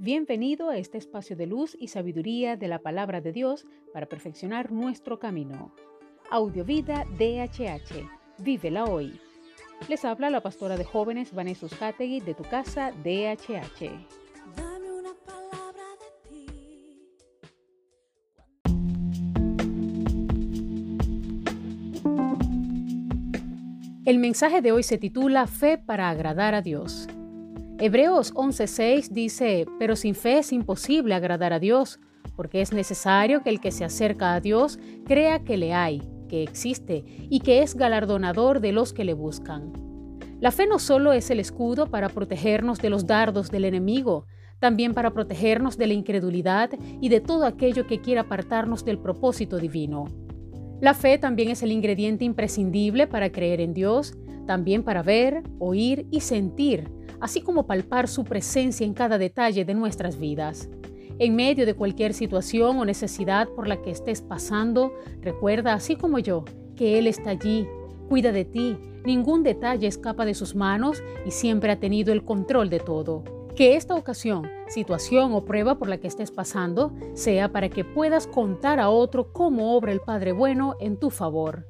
Bienvenido a este espacio de luz y sabiduría de la palabra de Dios para perfeccionar nuestro camino. Audiovida DHH. Vívela hoy. Les habla la pastora de jóvenes Vanessa Hategui de tu casa DHH. Dame una palabra de ti. El mensaje de hoy se titula Fe para agradar a Dios. Hebreos 11:6 dice, pero sin fe es imposible agradar a Dios, porque es necesario que el que se acerca a Dios crea que le hay, que existe y que es galardonador de los que le buscan. La fe no solo es el escudo para protegernos de los dardos del enemigo, también para protegernos de la incredulidad y de todo aquello que quiera apartarnos del propósito divino. La fe también es el ingrediente imprescindible para creer en Dios, también para ver, oír y sentir así como palpar su presencia en cada detalle de nuestras vidas. En medio de cualquier situación o necesidad por la que estés pasando, recuerda, así como yo, que Él está allí, cuida de ti, ningún detalle escapa de sus manos y siempre ha tenido el control de todo. Que esta ocasión, situación o prueba por la que estés pasando sea para que puedas contar a otro cómo obra el Padre Bueno en tu favor.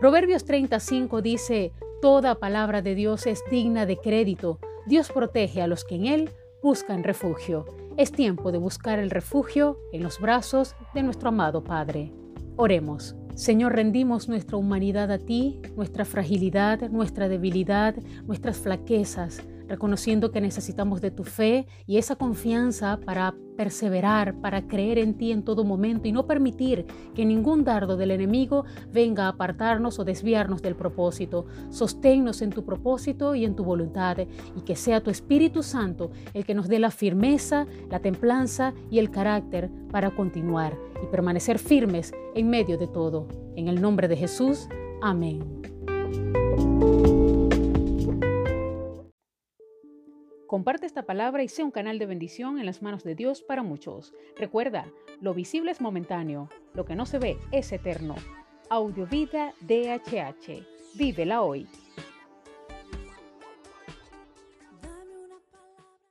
Proverbios 35 dice, Toda palabra de Dios es digna de crédito. Dios protege a los que en Él buscan refugio. Es tiempo de buscar el refugio en los brazos de nuestro amado Padre. Oremos. Señor, rendimos nuestra humanidad a ti, nuestra fragilidad, nuestra debilidad, nuestras flaquezas reconociendo que necesitamos de tu fe y esa confianza para perseverar, para creer en ti en todo momento y no permitir que ningún dardo del enemigo venga a apartarnos o desviarnos del propósito. Sosténnos en tu propósito y en tu voluntad y que sea tu Espíritu Santo el que nos dé la firmeza, la templanza y el carácter para continuar y permanecer firmes en medio de todo. En el nombre de Jesús, amén. Comparte esta palabra y sea un canal de bendición en las manos de Dios para muchos. Recuerda, lo visible es momentáneo, lo que no se ve es eterno. Audiovida DHH. Vívela hoy.